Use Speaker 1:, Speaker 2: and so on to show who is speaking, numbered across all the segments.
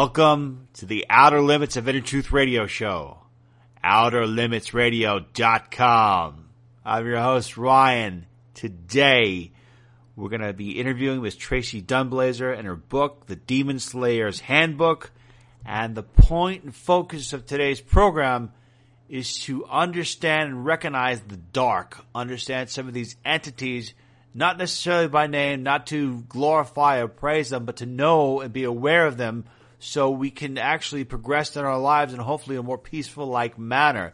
Speaker 1: Welcome to the Outer Limits of Inner Truth Radio Show, OuterLimitsRadio.com. I'm your host, Ryan. Today, we're going to be interviewing Miss Tracee Dunblazier and her book, The Demon Slayer's Handbook. And the point and focus of today's program is to understand and recognize the dark, understand some of these entities not necessarily by name, not to glorify or praise them, but to know and be aware of them so we can actually progress in our lives in hopefully a more peaceful like manner.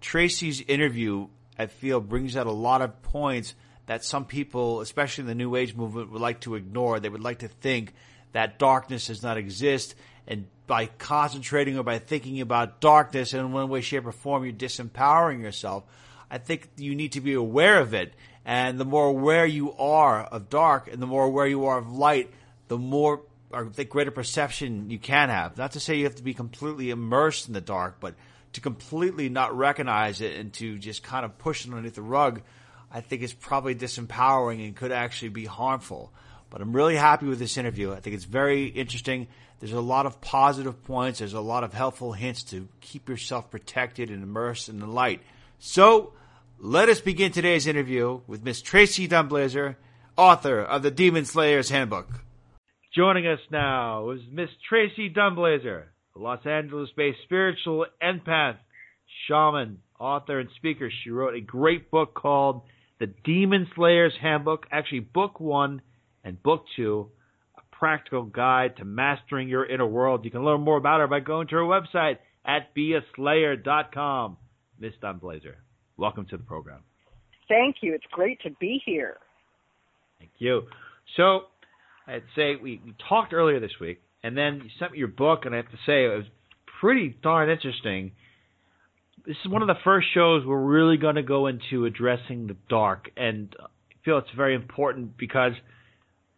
Speaker 1: Tracee's interview, I feel, brings out a lot of points that some people, especially in the New Age movement, would like to ignore. They would like to think that darkness does not exist. And by concentrating or by thinking about darkness in one way, shape, or form, you're disempowering yourself. I think you need to be aware of it. And the more aware you are of dark and the more aware you are of light, the more or the greater perception you can have. Not to say you have to be completely immersed in the dark, but to completely not recognize it and to just kind of push it underneath the rug, I think is probably disempowering and could actually be harmful. But I'm really happy with this interview. I think it's very interesting. There's a lot of positive points. There's a lot of helpful hints to keep yourself protected and immersed in the light. So, let us begin today's interview with Miss Tracee Dunblazier, author of the Demon Slayer's Handbook. Joining us now is Miss Tracee Dunblazier, a Los Angeles-based spiritual empath, shaman, author, and speaker. She wrote a great book called The Demon Slayer's Handbook, actually book one and book two, a practical guide to mastering your inner world. You can learn more about her by going to her website at beaslayer.com. Miss Dunblazier, welcome to the program.
Speaker 2: Thank you. It's great to be here.
Speaker 1: Thank you. So, I'd say we, we talked earlier this week, and then you sent me your book, and I have to say it was pretty darn interesting. This is one of the first shows we're really going to go into addressing the dark, and I feel it's very important because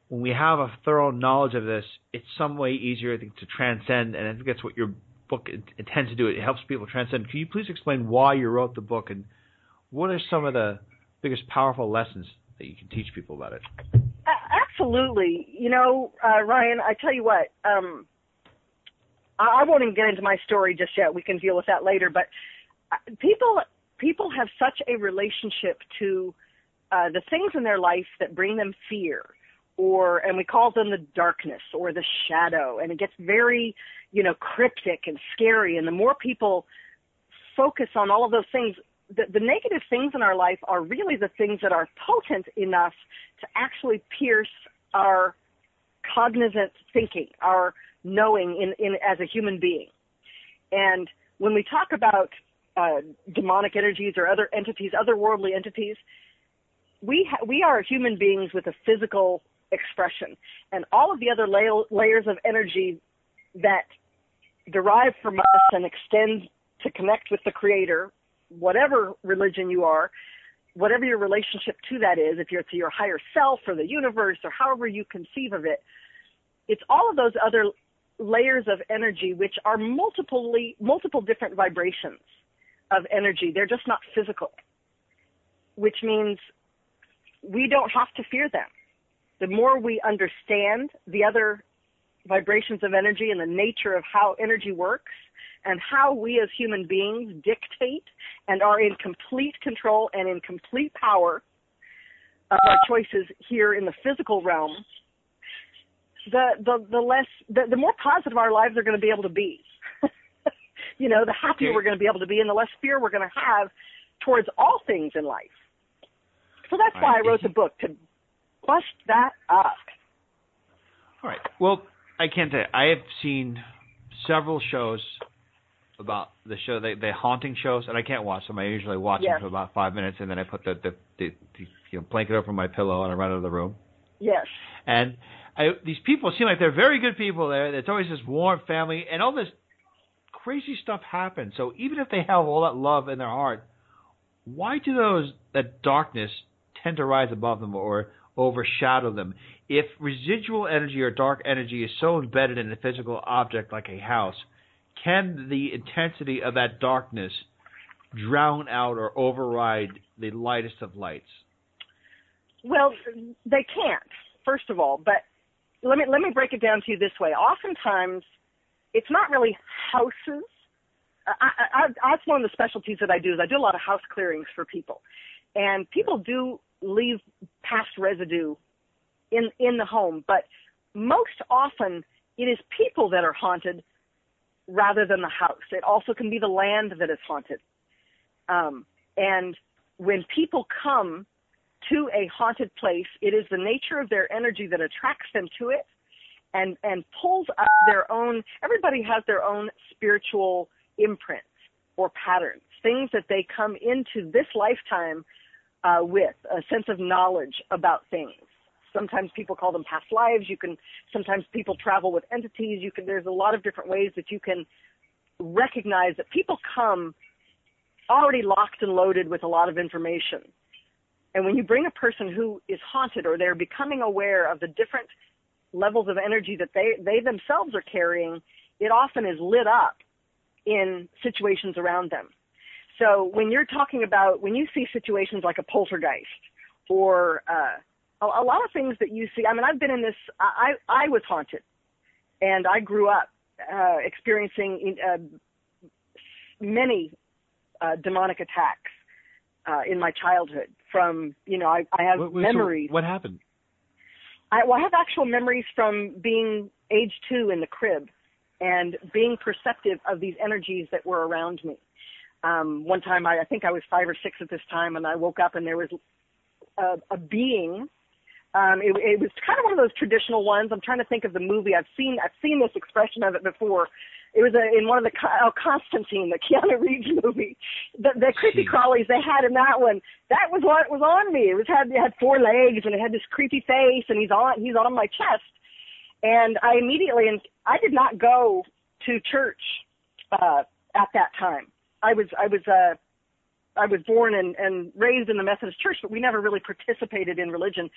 Speaker 1: when we have a thorough knowledge of this, it's some way easier I think, to transcend, and I think that's what your book intends to do. It helps people transcend. Can you please explain why you wrote the book, and what are some of the biggest powerful lessons that you can teach people about it?
Speaker 2: Absolutely. You know, uh, Ryan, I tell you what, um, I, I won't even get into my story just yet. We can deal with that later. But uh, people, people have such a relationship to uh, the things in their life that bring them fear, or and we call them the darkness or the shadow, and it gets very, you know, cryptic and scary. And the more people focus on all of those things, the, the negative things in our life are really the things that are potent enough to actually pierce our cognizant thinking, our knowing in, in as a human being. And when we talk about uh, demonic energies or other entities, otherworldly entities, we ha- we are human beings with a physical expression, and all of the other la- layers of energy that derive from us and extend to connect with the Creator, whatever religion you are, whatever your relationship to that is, if you're to your higher self or the universe or however you conceive of it, it's all of those other layers of energy which are multiply multiple different vibrations of energy. They're just not physical. Which means we don't have to fear them. The more we understand the other vibrations of energy and the nature of how energy works, and how we as human beings dictate and are in complete control and in complete power of our choices here in the physical realm, the the the less the, the more positive our lives are going to be able to be. you know, the happier okay. we're going to be able to be, and the less fear we're going to have towards all things in life. So that's why. I wrote the book to bust that up.
Speaker 1: All right. Well, I can't say I have seen several shows about the show, the, the haunting shows, and I can't watch them. I usually watch yes. them for about five minutes, and then I put the the, the, the you know, blanket over my pillow and I run out of the room.
Speaker 2: Yes.
Speaker 1: And I, these people seem like they're very good people there. It's always this warm family, and all this crazy stuff happens. So even if they have all that love in their heart, why do those that darkness tend to rise above them or overshadow them? If residual energy or dark energy is so embedded in a physical object like a house, can the intensity of that darkness drown out or override the lightest of lights?
Speaker 2: Well, they can't, first of all, but let me let me break it down to you this way. Oftentimes it's not really houses. I, I, that's one of the specialties that I do is I do a lot of house clearings for people, and people do leave past residue in in the home, but most often it is people that are haunted rather than the house. It also can be the land that is haunted. Um, and when people come to a haunted place, it is the nature of their energy that attracts them to it and, and pulls up their own, everybody has their own spiritual imprints or patterns, things that they come into this lifetime uh, with, a sense of knowledge about things. Sometimes people call them past lives. You can, sometimes people travel with entities. You can, there's a lot of different ways that you can recognize that people come already locked and loaded with a lot of information. And when you bring a person who is haunted or they're becoming aware of the different levels of energy that they, they themselves are carrying, it often is lit up in situations around them. So when you're talking about, when you see situations like a poltergeist or uh, a, a lot of things that you see, I mean, I've been in this, I, I was haunted and I grew up uh, experiencing uh, many uh, demonic attacks uh, in my childhood. From you know, I, I have
Speaker 1: What-
Speaker 2: memories.
Speaker 1: So what happened?
Speaker 2: I, well, I have actual memories from being age two in the crib and being perceptive of these energies that were around me. Um, one time, I, I think I was five or six at this time, and I woke up and there was a, a being. Um, it, it was kind of one of those traditional ones. I'm trying to think of the movie. I've seen I've seen this expression of it before. It was a, in one of the oh, Constantine, the Keanu Reeves movie. The, the creepy
Speaker 1: Jeez.
Speaker 2: crawlies they had in that one. That was what was on me. It was had it had four legs and it had this creepy face, and he's on he's on my chest. And I immediately and I did not go to church uh, at that time. I was I was uh, I was born and, and raised in the Methodist Church, but we never really participated in religion.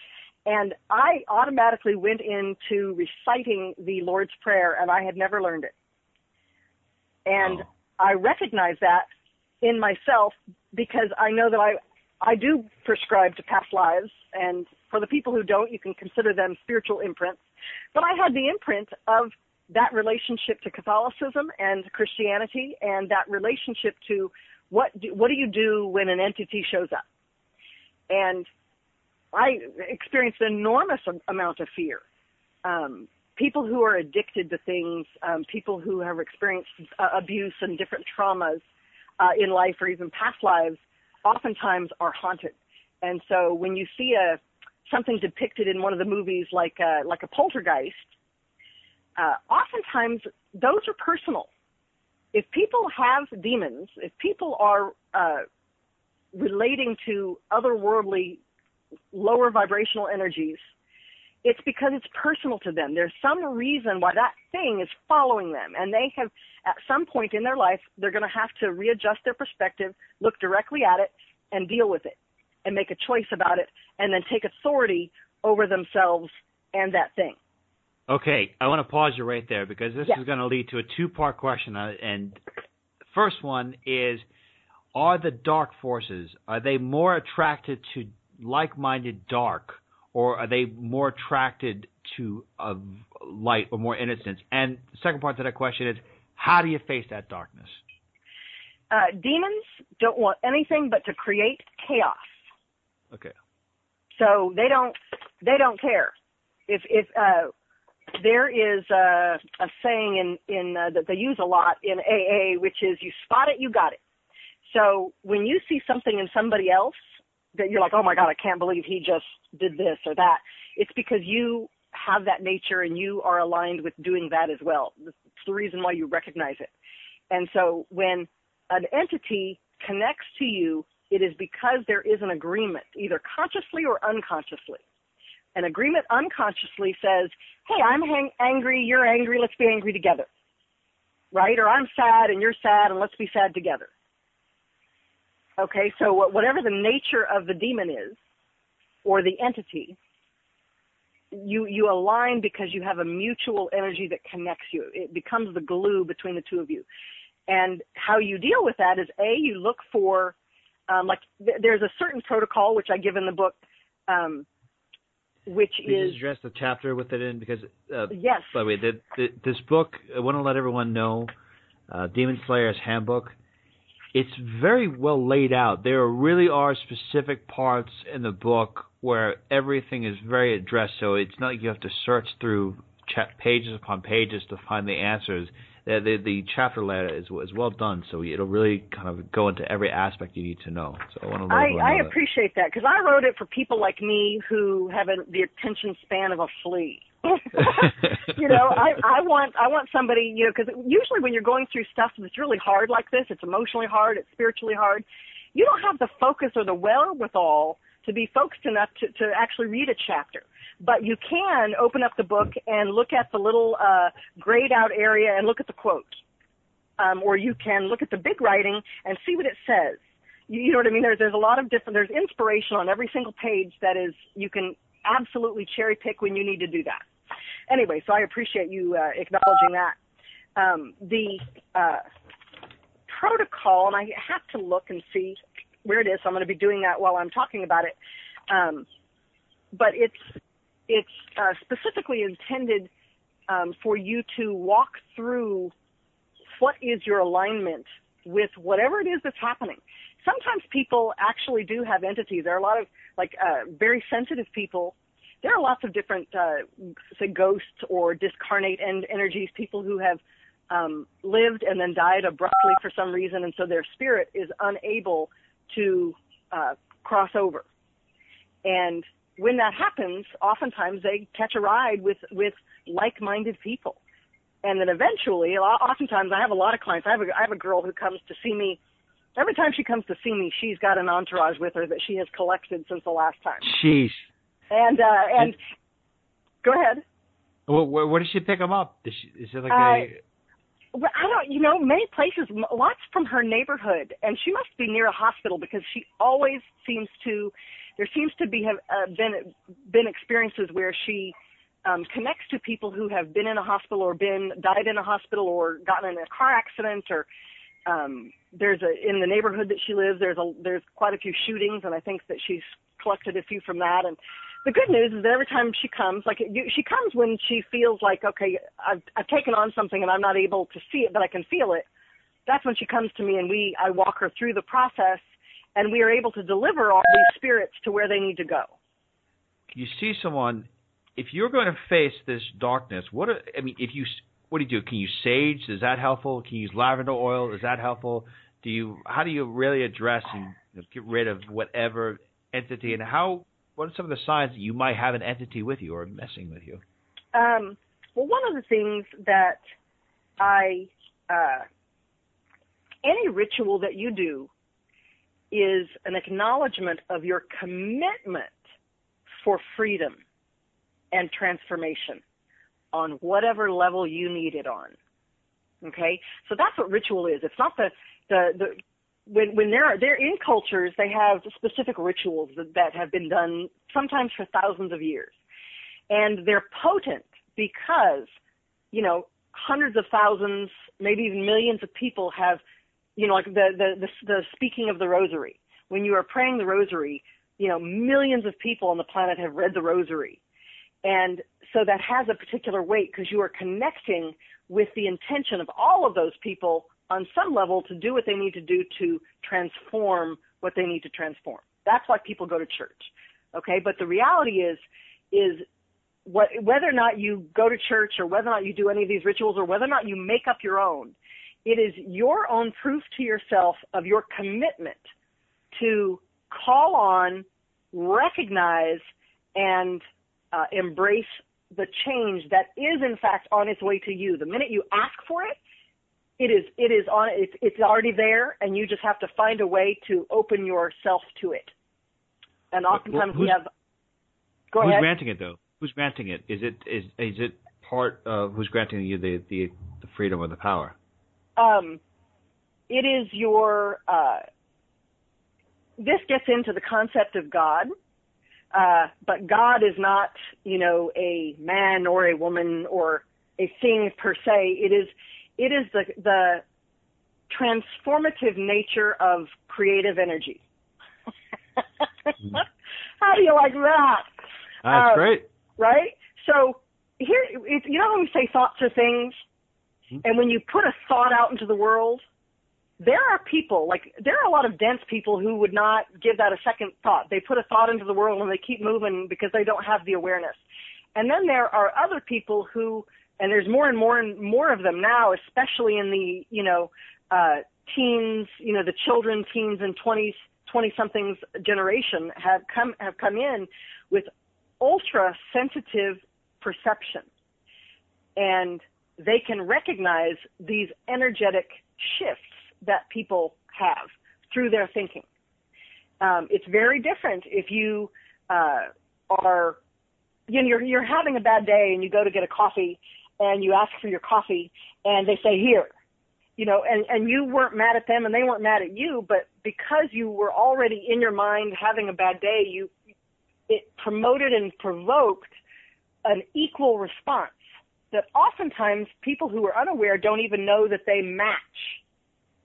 Speaker 2: And I automatically went into reciting the Lord's Prayer, and I had never learned it. And
Speaker 1: Oh.
Speaker 2: I recognize that in myself because I know that I I do prescribe to past lives, and for the people who don't, you can consider them spiritual imprints. But I had the imprint of that relationship to Catholicism and Christianity, and that relationship to what do, what do you do when an entity shows up? And I experienced an enormous amount of fear. Um, people who are addicted to things, um, people who have experienced uh, abuse and different traumas uh, in life or even past lives, oftentimes are haunted. And so when you see a something depicted in one of the movies like a, like a poltergeist, uh, oftentimes those are personal. If people have demons, if people are uh, relating to otherworldly, lower vibrational energies, it's because it's personal to them. There's some reason why that thing is following them, and they have, at some point in their life, they're going to have to readjust their perspective, look directly at it, and deal with it, and make a choice about it, and then take authority over themselves and that thing.
Speaker 1: Okay, I want to pause you right there because this
Speaker 2: Yeah.
Speaker 1: is going to lead to a two-part question. uh, And first one is: Are the dark forces are they more attracted to like-minded dark, or are they more attracted to uh, light or more innocence? And the second part to that question is: How do you face that darkness?
Speaker 2: Uh, demons don't want anything but to create chaos.
Speaker 1: Okay.
Speaker 2: So they don't they don't care. If if uh, there is a, a saying in in uh, that they use a lot in AA, which is you spot it, you got it. So when you see something in somebody else that you're like, oh my god, I can't believe he just did this or that, it's because you have that nature and you are aligned with doing that as well. It's the reason why you recognize it. And so when an entity connects to you, it is because there is an agreement, either consciously or unconsciously. An agreement unconsciously says, hey, I'm hang- angry, you're angry, let's be angry together. Right? Or I'm sad and you're sad and let's be sad together. Okay, so whatever the nature of the demon is, or the entity, you you align because you have a mutual energy that connects you. It becomes the glue between the two of you. And how you deal with that is a you look for um, like th- there's a certain protocol which I give in the book. Um, which
Speaker 1: you
Speaker 2: is
Speaker 1: address the chapter with it in because uh,
Speaker 2: yes,
Speaker 1: by the way, the, the, this book I want to let everyone know, uh, Demon Slayer's Handbook. It's very well laid out. There really are specific parts in the book where everything is very addressed. So it's not like you have to search through pages upon pages to find the answers. The, the, chapter letter is, is well done, so it'll really kind of go into every aspect you need to know. So I want to
Speaker 2: I, I appreciate that because I wrote it for people like me who have a, the attention span of a flea. you know, I I want I want somebody you know because usually when you're going through stuff that's really hard like this, it's emotionally hard, it's spiritually hard. You don't have the focus or the wherewithal to be focused enough to to actually read a chapter. But you can open up the book and look at the little uh, grayed out area and look at the quote, um, or you can look at the big writing and see what it says. You, you know what I mean? There's there's a lot of different there's inspiration on every single page that is you can absolutely cherry pick when you need to do that. Anyway, so I appreciate you uh, acknowledging that. Um, the uh, protocol, and I have to look and see where it is. So I'm going to be doing that while I'm talking about it. Um, but it's it's uh, specifically intended um, for you to walk through what is your alignment with whatever it is that's happening. Sometimes people actually do have entities. There are a lot of like uh, very sensitive people. There are lots of different, uh, say, ghosts or discarnate en- energies. People who have um, lived and then died abruptly for some reason, and so their spirit is unable to uh, cross over. And when that happens, oftentimes they catch a ride with with like-minded people, and then eventually, oftentimes I have a lot of clients. I have a I have a girl who comes to see me. Every time she comes to see me, she's got an entourage with her that she has collected since the last time.
Speaker 1: Sheesh.
Speaker 2: And uh, and go ahead.
Speaker 1: Well, where, where does she pick them up? Is, she, is it like
Speaker 2: Uh,
Speaker 1: a
Speaker 2: Well, I don't, you know, many places, lots from her neighborhood, and she must be near a hospital because she always seems to. There seems to be have uh, been been experiences where she um, connects to people who have been in a hospital or been died in a hospital or gotten in a car accident or um, there's a in the neighborhood that she lives. There's a there's quite a few shootings, and I think that she's collected a few from that. And the good news is that every time she comes, like you, she comes when she feels like okay, I've I've taken on something and I'm not able to see it, but I can feel it. That's when she comes to me, and we I walk her through the process, and we are able to deliver all these spirits to where they need to go.
Speaker 1: you see someone, if you're going to face this darkness, what are, I mean, if you what do you do? Can you sage? Is that helpful? Can you use lavender oil? Is that helpful? Do you how do you really address and get rid of whatever entity and how? What are some of the signs that you might have an entity with you or messing with you?
Speaker 2: Um, well, one of the things that I, uh, any ritual that you do is an acknowledgement of your commitment for freedom and transformation on whatever level you need it on. Okay? So that's what ritual is. It's not the, the, the, when, when there are, they're in cultures, they have specific rituals that, that have been done sometimes for thousands of years. And they're potent because, you know, hundreds of thousands, maybe even millions of people have, you know, like the, the, the, the speaking of the rosary. When you are praying the rosary, you know, millions of people on the planet have read the rosary. And so that has a particular weight because you are connecting with the intention of all of those people on some level to do what they need to do to transform what they need to transform. That's why people go to church. Okay, but the reality is, is what, whether or not you go to church or whether or not you do any of these rituals or whether or not you make up your own, it is your own proof to yourself of your commitment to call on, recognize, and uh, embrace the change that is in fact on its way to you. The minute you ask for it, it is it is on it's it's already there, and you just have to find a way to open yourself to it. And oftentimes we have. Go
Speaker 1: who's
Speaker 2: ahead.
Speaker 1: granting it though? Who's granting it? Is it is is it part of who's granting you the the, the freedom or the power?
Speaker 2: Um, it is your uh, this gets into the concept of God, uh, but God is not you know a man or a woman or a thing per se. It is it is the the transformative nature of creative energy. How do you like that?
Speaker 1: That's um, great.
Speaker 2: Right? So here, it, you know when we say thoughts are things. And when you put a thought out into the world, there are people like there are a lot of dense people who would not give that a second thought. They put a thought into the world and they keep moving because they don't have the awareness. And then there are other people who, and there's more and more and more of them now, especially in the you know uh, teens, you know the children, teens, and twenties, twenty somethings generation have come have come in with ultra sensitive perception, and they can recognize these energetic shifts that people have through their thinking. Um, it's very different if you uh, are, you know, you're, you're having a bad day and you go to get a coffee and you ask for your coffee and they say here, you know, and, and you weren't mad at them and they weren't mad at you, but because you were already in your mind having a bad day, you, it promoted and provoked an equal response that oftentimes people who are unaware don't even know that they match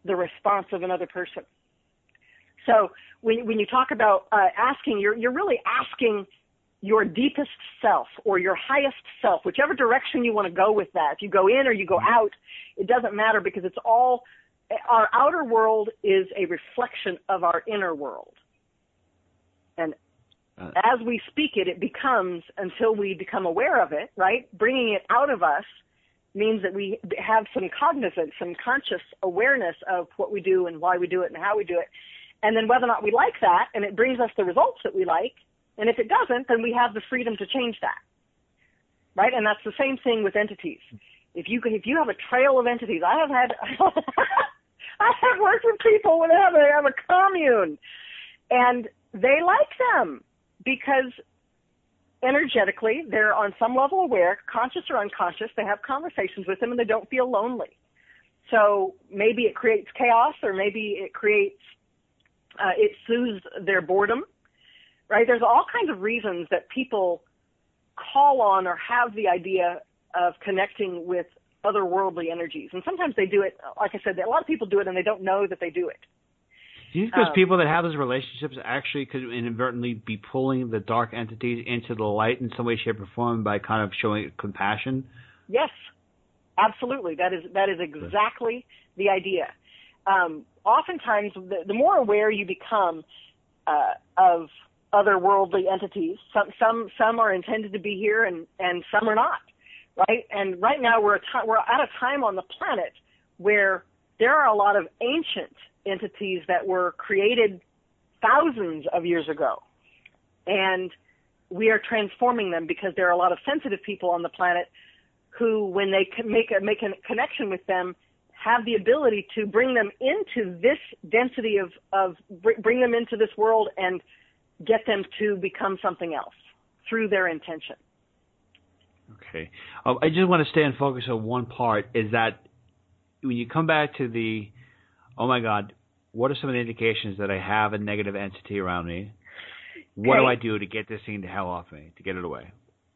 Speaker 2: the response of another person. So when, when you talk about uh, asking, you're, you're really asking your deepest self or your highest self, whichever direction you want to go with that. If you go in or you go out, it doesn't matter because it's all, our outer world is a reflection of our inner world. Uh, as we speak it, it becomes until we become aware of it, right? Bringing it out of us means that we have some cognizance, some conscious awareness of what we do and why we do it and how we do it. And then whether or not we like that and it brings us the results that we like, and if it doesn't, then we have the freedom to change that. Right? And that's the same thing with entities. If you if you have a trail of entities, I have had I have worked with people when they have a commune and they like them because energetically, they're on some level aware, conscious or unconscious. They have conversations with them and they don't feel lonely. So maybe it creates chaos or maybe it creates, uh, it soothes their boredom, right? There's all kinds of reasons that people call on or have the idea of connecting with otherworldly energies. And sometimes they do it, like I said, a lot of people do it and they don't know that they do it.
Speaker 1: Do you think those um, people that have those relationships actually could inadvertently be pulling the dark entities into the light in some way, shape, or form by kind of showing compassion?
Speaker 2: Yes, absolutely. That is that is exactly the idea. Um, oftentimes, the, the more aware you become uh, of otherworldly entities, some some some are intended to be here, and and some are not, right? And right now we're a t- we're at a time on the planet where there are a lot of ancient entities that were created thousands of years ago. And we are transforming them because there are a lot of sensitive people on the planet who, when they make a, make a connection with them, have the ability to bring them into this density of, of bring them into this world and get them to become something else through their intention.
Speaker 1: Okay. Um, I just want to stay and focus on one part is that when you come back to the, oh my God, what are some of the indications that I have a negative entity around me? What okay. do I do to get this thing to hell off me, to get it away?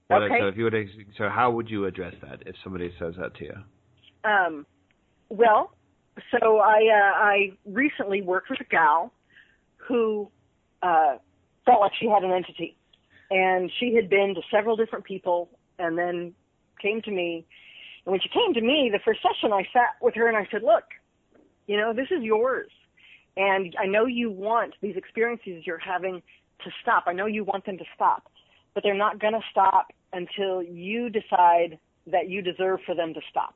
Speaker 1: What, okay. So if you would, so how would you address that if somebody says that to you?
Speaker 2: Um, well, so I uh, I recently worked with a gal who uh, felt like she had an entity, and she had been to several different people, and then came to me. And when she came to me, the first session, I sat with her and I said, "Look, you know, this is yours. And I know you want these experiences you're having to stop. I know you want them to stop, but they're not going to stop until you decide that you deserve for them to stop.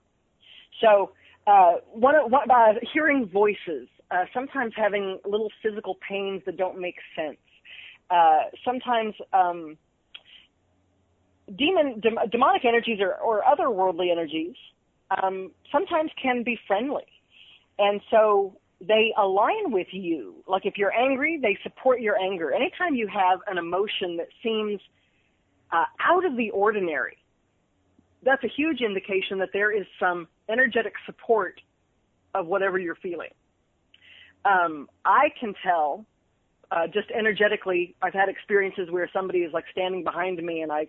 Speaker 2: So, uh, one, one uh, hearing voices, uh, sometimes having little physical pains that don't make sense. Uh, sometimes um, demon, dem- demonic energies or, or otherworldly energies um, sometimes can be friendly, and so they align with you. Like if you're angry, they support your anger. Anytime you have an emotion that seems uh, out of the ordinary, that's a huge indication that there is some energetic support of whatever you're feeling. Um, I can tell uh, just energetically. I've had experiences where somebody is like standing behind me, and I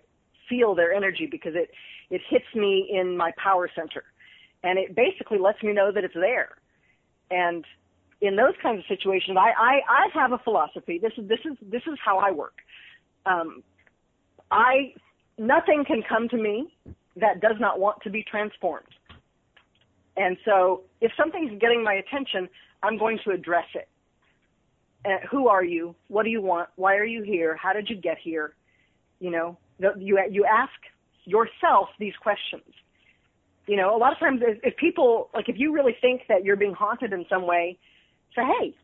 Speaker 2: feel their energy because it it hits me in my power center, and it basically lets me know that it's there. And in those kinds of situations, I, I, I have a philosophy. This is, this is, this is how I work. Um, I nothing can come to me that does not want to be transformed. And so if something's getting my attention, I'm going to address it. Uh, who are you? What do you want? Why are you here? How did you get here? You know, you you ask yourself these questions. You know, a lot of times if, if people like if you really think that you're being haunted in some way, say, "Hey,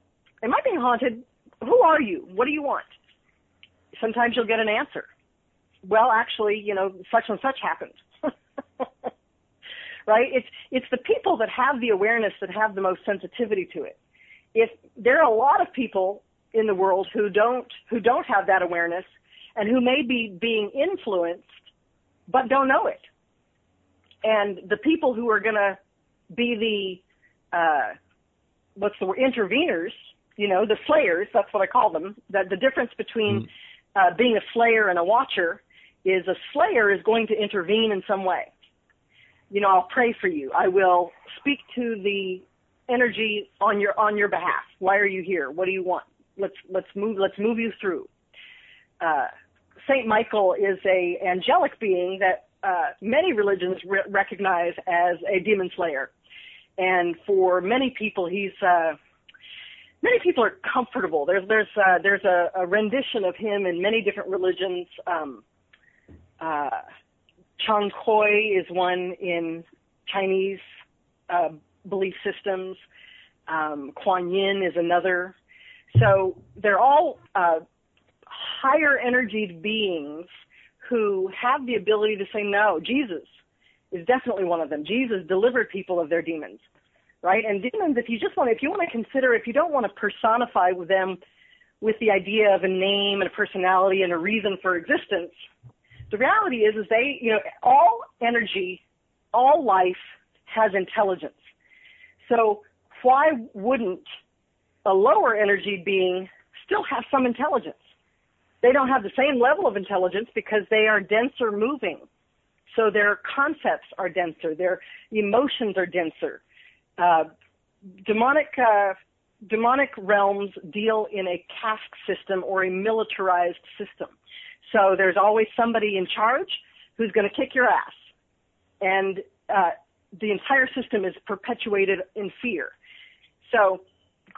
Speaker 2: am I being haunted? Who are you? What do you want?" Sometimes you'll get an answer. Well, actually, you know, such and such happened. right? It's it's the people that have the awareness that have the most sensitivity to it. If there are a lot of people in the world who don't who don't have that awareness and who may be being influenced but don't know it. And the people who are going to be the uh what's the word interveners, you know, the slayers, that's what I call them. That the difference between mm. uh being a slayer and a watcher is a slayer is going to intervene in some way you know, I'll pray for you. I will speak to the energy on your on your behalf. Why are you here? What do you want? Let's let's move let's move you through. Uh, Saint Michael is a angelic being that uh, many religions re- recognize as a demon slayer, and for many people, he's uh, many people are comfortable. There's there's uh, there's a, a rendition of him in many different religions. Um, uh, Zhong Kui is one in Chinese uh, belief systems. Um, Kuan Yin is another. So they're all uh, higher energied beings who have the ability to say no. Jesus is definitely one of them. Jesus delivered people of their demons, right? And demons, if you just want, if you want to consider, if you don't want to personify them with the idea of a name and a personality and a reason for existence, the reality is, is they, you know, all energy, all life has intelligence. So why wouldn't a lower energy being still have some intelligence? They don't have the same level of intelligence because they are denser moving. So their concepts are denser, their emotions are denser. Uh, demonic uh, demonic realms deal in a caste system or a militarized system. So there's always somebody in charge who's going to kick your ass. And uh, the entire system is perpetuated in fear. So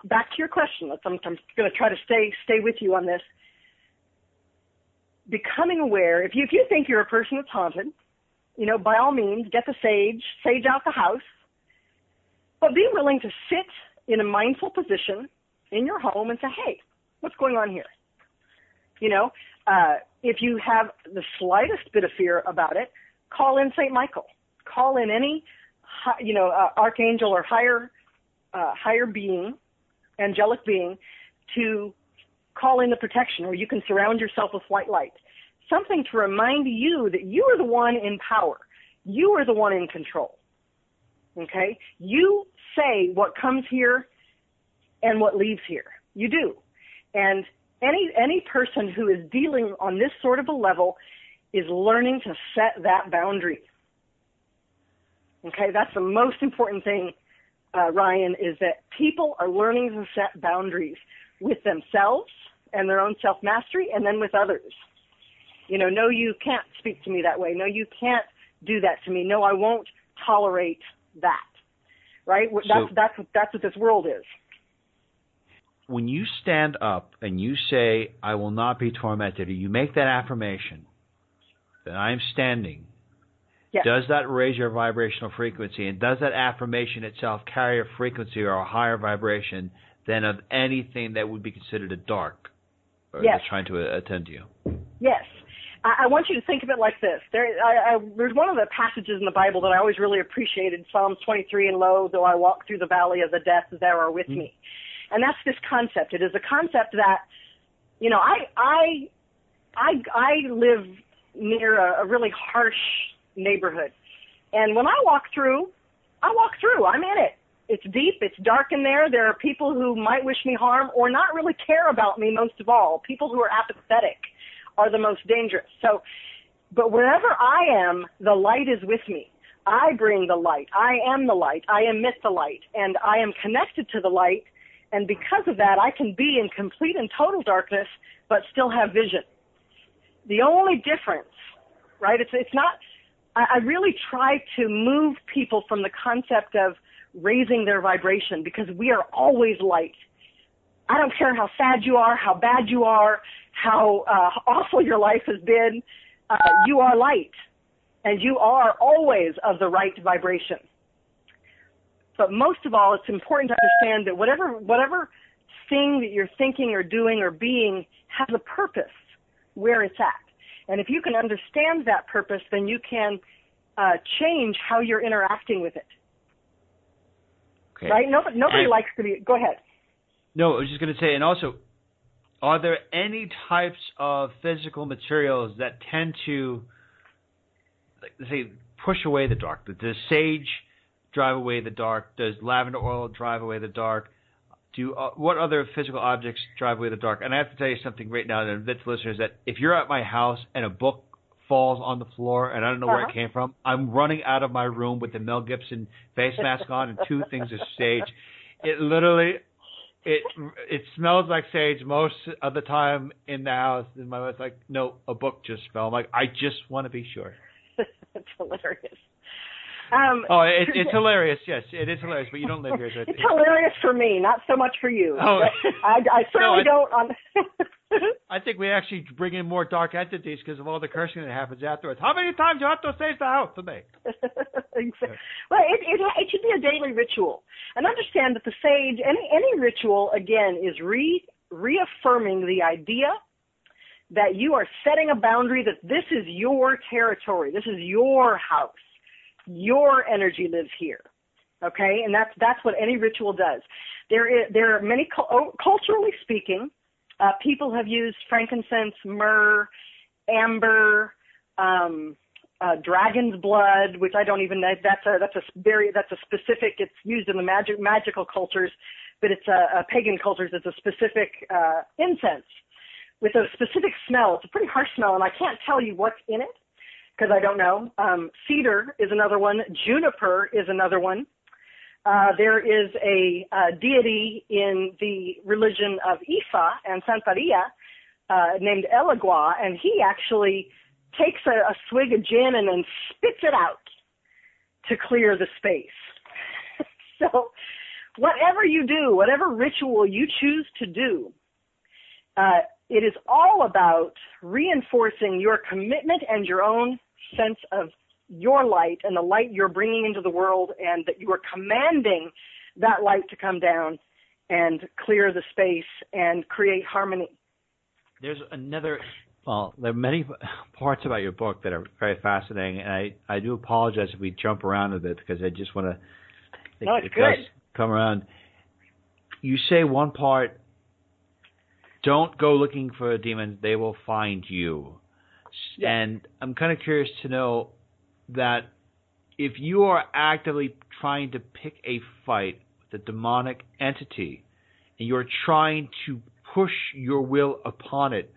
Speaker 2: back to your question. I'm, I'm going to try to stay stay with you on this. Becoming aware. If you if you think you're a person that's haunted, you know, by all means, get the sage, sage out the house. But be willing to sit in a mindful position in your home and say, "Hey, what's going on here?" You know, uh, if you have the slightest bit of fear about it, call in Saint Michael. Call in any, you know, uh, archangel or higher, uh, higher being, angelic being, to call in the protection, or you can surround yourself with white light. Something to remind you that you are the one in power. You are the one in control. Okay? You say what comes here and what leaves here. You do. And any any person who is dealing on this sort of a level is learning to set that boundary. Okay, that's the most important thing, uh, Ryan, is that people are learning to set boundaries with themselves and their own self mastery, and then with others. You know, no, you can't speak to me that way. No, you can't do that to me. No, I won't tolerate that. Right? So, that's that's that's what this world is
Speaker 1: when you stand up and you say, I will not be tormented, or you make that affirmation that I am standing, yes. does that raise your vibrational frequency? And does that affirmation itself carry a frequency or a higher vibration than of anything that would be considered a dark or yes. trying to attend to you?
Speaker 2: Yes. I, want you to think of it like this. There, I, I, there's one of the passages in the Bible that I always really appreciated, Psalms 23, and lo, though I walk through the valley of the death, thou art with mm-hmm. me. And that's this concept. It is a concept that, you know, I, I, I, I live near a, a really harsh neighborhood. And when I walk through, I walk through. I'm in it. It's deep. It's dark in there. There are people who might wish me harm or not really care about me most of all. People who are apathetic are the most dangerous. So, but wherever I am, the light is with me. I bring the light. I am the light. I emit the light. And I am connected to the light and because of that, I can be in complete and total darkness, but still have vision. The only difference, right? It's it's not. I, I really try to move people from the concept of raising their vibration because we are always light. I don't care how sad you are, how bad you are, how uh, awful your life has been. Uh, you are light, and you are always of the right vibration. But most of all, it's important to understand that whatever whatever thing that you're thinking or doing or being has a purpose where it's at. And if you can understand that purpose, then you can uh, change how you're interacting with it.
Speaker 1: Okay.
Speaker 2: Right? Nobody, nobody
Speaker 1: And-
Speaker 2: likes to be. Go ahead.
Speaker 1: No, I was just going to say, and also, are there any types of physical materials that tend to, like, say, push away the dark? Does sage drive away the dark? Does lavender oil drive away the dark? Do uh, what other physical objects drive away the dark? And I have to tell you something right now to admit to listeners that if you're at my house and a book falls on the floor and I don't know where it
Speaker 2: Uh-huh.
Speaker 1: came from, I'm running out of my room with the Mel Gibson face mask on and two things of sage. It literally it it smells like sage most of the time in the house. And my wife's like, "No, a book just fell." I'm like, "I just want to be sure."
Speaker 2: it's hilarious. Um,
Speaker 1: Oh, it, it's hilarious. Yes, it is hilarious. But you don't live here, so
Speaker 2: it's hilarious for me, not so much for you.
Speaker 1: Oh.
Speaker 2: I, I certainly
Speaker 1: No, I-
Speaker 2: don't. On
Speaker 1: I think we actually bring in more dark entities because of all the cursing that happens afterwards. How many times you have to sage the house today?
Speaker 2: Exactly. Well, it, it it should be a daily ritual, and understand that the sage, any any ritual, again, is re reaffirming the idea that you are setting a boundary that this is your territory, this is your house, your energy lives here. Okay, and that's that's what any ritual does. There is there are many oh, culturally speaking, uh, people have used frankincense, myrrh, amber. Um, uh, dragon's blood, which I don't even know. That's a that's a very that's a specific. It's used in the magic magical cultures, but it's a, a pagan cultures. It's a specific uh, incense with a specific smell. It's a pretty harsh smell, and I can't tell you what's in it because I don't know. Um, cedar is another one. Juniper is another one. Uh, there is a uh, deity in the religion of Ifa and Santeria uh, named Elegua, and he actually takes a, a swig of gin and then spits it out to clear the space. so, whatever you do, whatever ritual you choose to do, uh, it is all about reinforcing your commitment and your own sense of your light and the light you're bringing into the world, and that you are commanding that light to come down and clear the space and create harmony.
Speaker 1: There's another. Well, there are many parts about your book that are very fascinating, and I, I do apologize if we jump around a bit because I just want to.
Speaker 2: No, it's
Speaker 1: it
Speaker 2: good.
Speaker 1: come around. You say one part. Don't go looking for demons; they will find you.
Speaker 2: Yeah.
Speaker 1: And I'm kind of curious to know that if you are actively trying to pick a fight with a demonic entity, and you're trying to push your will upon it,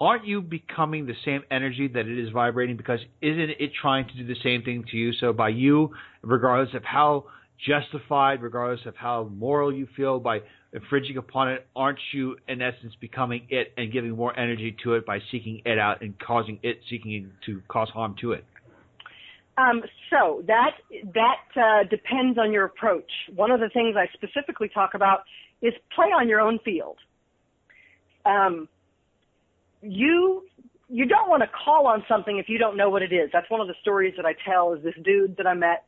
Speaker 1: aren't you becoming the same energy that it is vibrating? Because isn't it trying to do the same thing to you? So by you, regardless of how justified, regardless of how moral you feel, by infringing upon it, aren't you in essence becoming it and giving more energy to it by seeking it out and causing it seeking to cause harm to it?
Speaker 2: Um, so that that uh, depends on your approach. One of the things I specifically talk about is play on your own field. Um, you you don't want to call on something if you don't know what it is. That's one of the stories that I tell. Is this dude that I met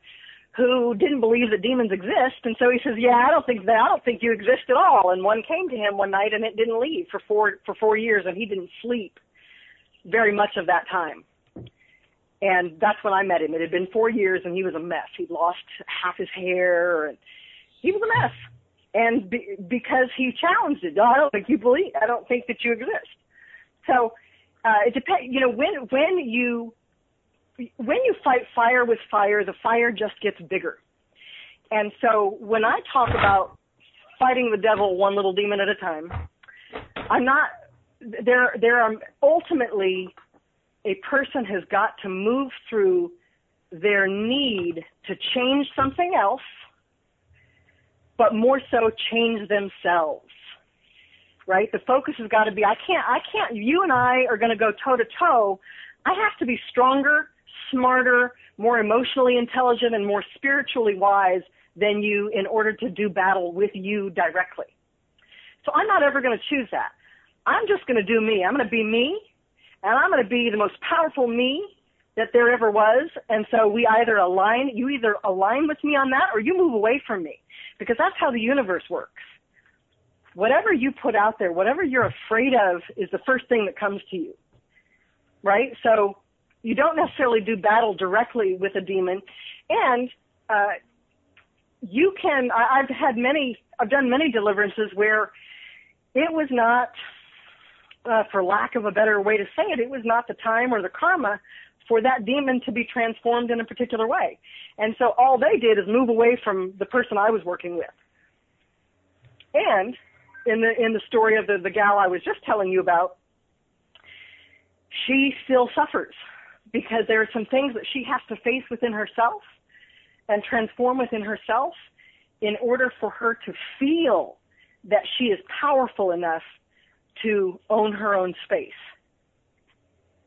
Speaker 2: who didn't believe that demons exist, and so he says, "Yeah, I don't think that. I don't think you exist at all." And one came to him one night, and it didn't leave for four for four years, and he didn't sleep very much of that time. And that's when I met him. It had been four years, and he was a mess. He'd lost half his hair, and he was a mess. And be, because he challenged it, I don't think you believe. I don't think that you exist. So uh, it depends. You know, when when you when you fight fire with fire, the fire just gets bigger. And so when I talk about fighting the devil one little demon at a time, I'm not. There there are ultimately a person has got to move through their need to change something else, but more so change themselves. right? The focus has got to be I can't I can't you and I are going to go toe to toe. I have to be stronger, smarter, more emotionally intelligent and more spiritually wise than you in order to do battle with you directly. So I'm not ever going to choose that. I'm just going to do me. I'm going to be me and I'm going to be the most powerful me that there ever was. And so we either align, you either align with me on that or you move away from me because that's how the universe works whatever you put out there, whatever you're afraid of is the first thing that comes to you. Right? So you don't necessarily do battle directly with a demon. And, uh, you can, I, I've had many, I've done many deliverances where it was not, uh, for lack of a better way to say it, it was not the time or the karma for that demon to be transformed in a particular way. And so all they did is move away from the person I was working with. And in the in the story of the the gal I was just telling you about, she still suffers because there are some things that she has to face within herself and transform within herself in order for her to feel that she is powerful enough to own her own space.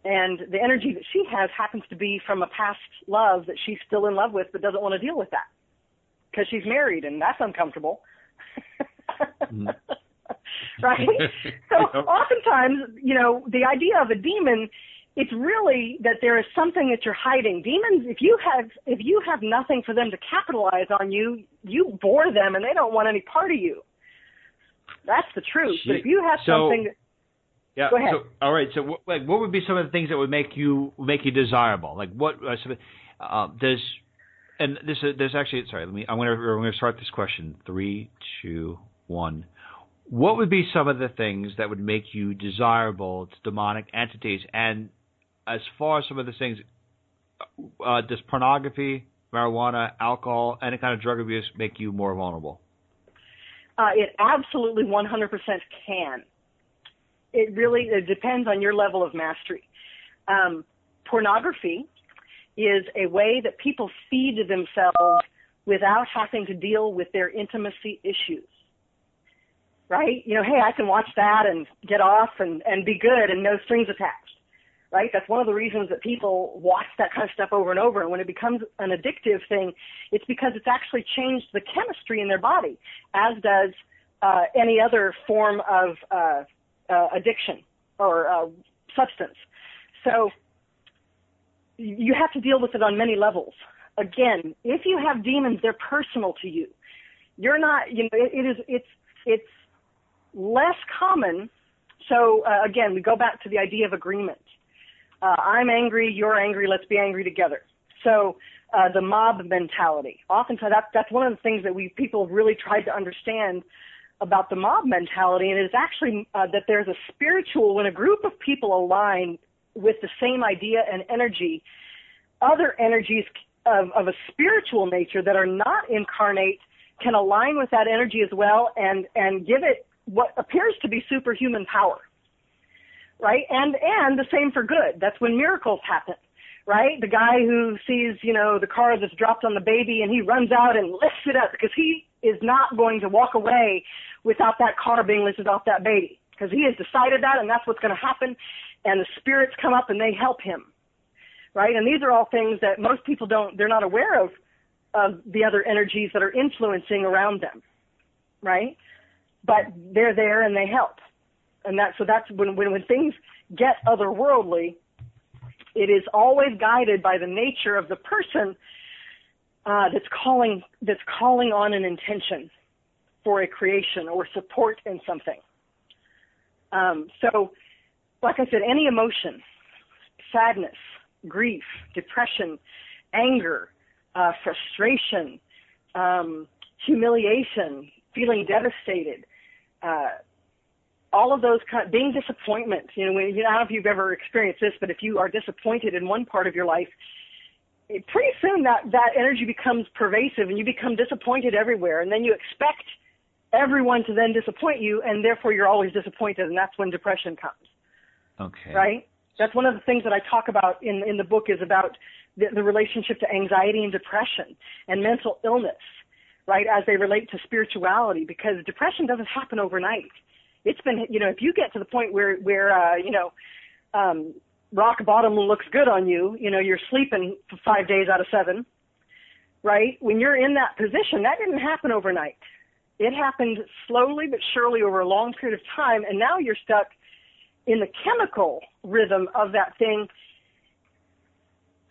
Speaker 2: And the energy that she has happens to be from a past love that she's still in love with but doesn't want to deal with that because she's married and that's uncomfortable. mm. right? so oftentimes, you know, the idea of a demon, it's really that there is something that you're hiding. Demons, if you have if you have nothing for them to capitalize on you, you bore them and they don't want any part of you. That's the truth. But if you have
Speaker 1: so,
Speaker 2: something
Speaker 1: yeah.
Speaker 2: Go ahead.
Speaker 1: So, all right. So, what, like, what would be some of the things that would make you make you desirable? Like, what? Uh, some, uh, does and this is there's actually sorry. Let me. I'm gonna I'm gonna start this question. Three, two, one what would be some of the things that would make you desirable to demonic entities? And as far as some of the things, uh, does pornography, marijuana, alcohol, any kind of drug abuse make you more vulnerable?
Speaker 2: Uh, it absolutely 100% can. It really it depends on your level of mastery. Um, pornography is a way that people feed themselves without having to deal with their intimacy issues right? You know, hey, I can watch that and get off and, and be good and no strings attached, right? That's one of the reasons that people watch that kind of stuff over and over. And when it becomes an addictive thing, it's because it's actually changed the chemistry in their body, as does uh, any other form of uh, uh, addiction or uh, substance. So you have to deal with it on many levels. Again, if you have demons, they're personal to you. You're not, you know, it, it is, it's, it's less common. So uh, again, we go back to the idea of agreement. Uh, I'm angry, you're angry, let's be angry together. So uh, the mob mentality. Oftentimes, that's that's one of the things that we people really tried to understand about the mob mentality, and it is actually uh, that there's a spiritual when a group of people align with the same idea and energy, other energies of, of a spiritual nature that are not incarnate can align with that energy as well and and give it what appears to be superhuman power, right? And and the same for good. That's when miracles happen, right? The guy who sees, you know, the car that's dropped on the baby and he runs out and lifts it up because he is not going to walk away without that car being lifted off that baby because he has decided that and that's what's going to happen. And the spirits come up and they help him, right? And these are all things that most people don't, they're not aware of, of the other energies that are influencing around them, right? but they're there and they help. And that, so that's when, when, when things get otherworldly, it is always guided by the nature of the person uh, that's calling that's calling on an intention for a creation or support in something. Um, so, like I said, any emotion, sadness, grief, depression, anger, uh, frustration, um, humiliation, feeling devastated, uh, all of those kind of, being disappointment. You know, when, you know, I don't know if you've ever experienced this, but if you are disappointed in one part of your life, it, pretty soon that that energy becomes pervasive, and you become disappointed everywhere, and then you expect everyone to then disappoint you, and therefore you're always disappointed, and that's when depression comes.
Speaker 1: Okay.
Speaker 2: Right. That's one of the things that I talk about in in the book is about the, the relationship to anxiety and depression and mental illness right, as they relate to spirituality because depression doesn't happen overnight. It's been, you know, if you get to the point where, where, uh, you know, um, rock bottom looks good on you, you know, you're sleeping for five days out of seven, right? When you're in that position, that didn't happen overnight. It happened slowly but surely over a long period of time, and now you're stuck in the chemical rhythm of that thing.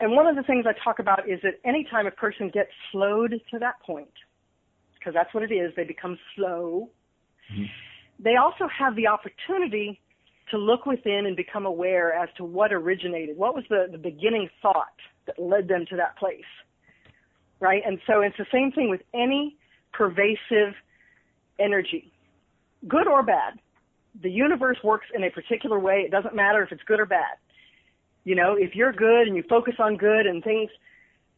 Speaker 2: And one of the things I talk about is that anytime a person gets slowed to that point, because that's what it is, they become slow, mm-hmm. They also have the opportunity to look within and become aware as to what originated, what was the, the beginning thought that led them to that place. Right? And so it's the same thing with any pervasive energy, good or bad. The universe works in a particular way. It doesn't matter if it's good or bad. You know, if you're good and you focus on good and things,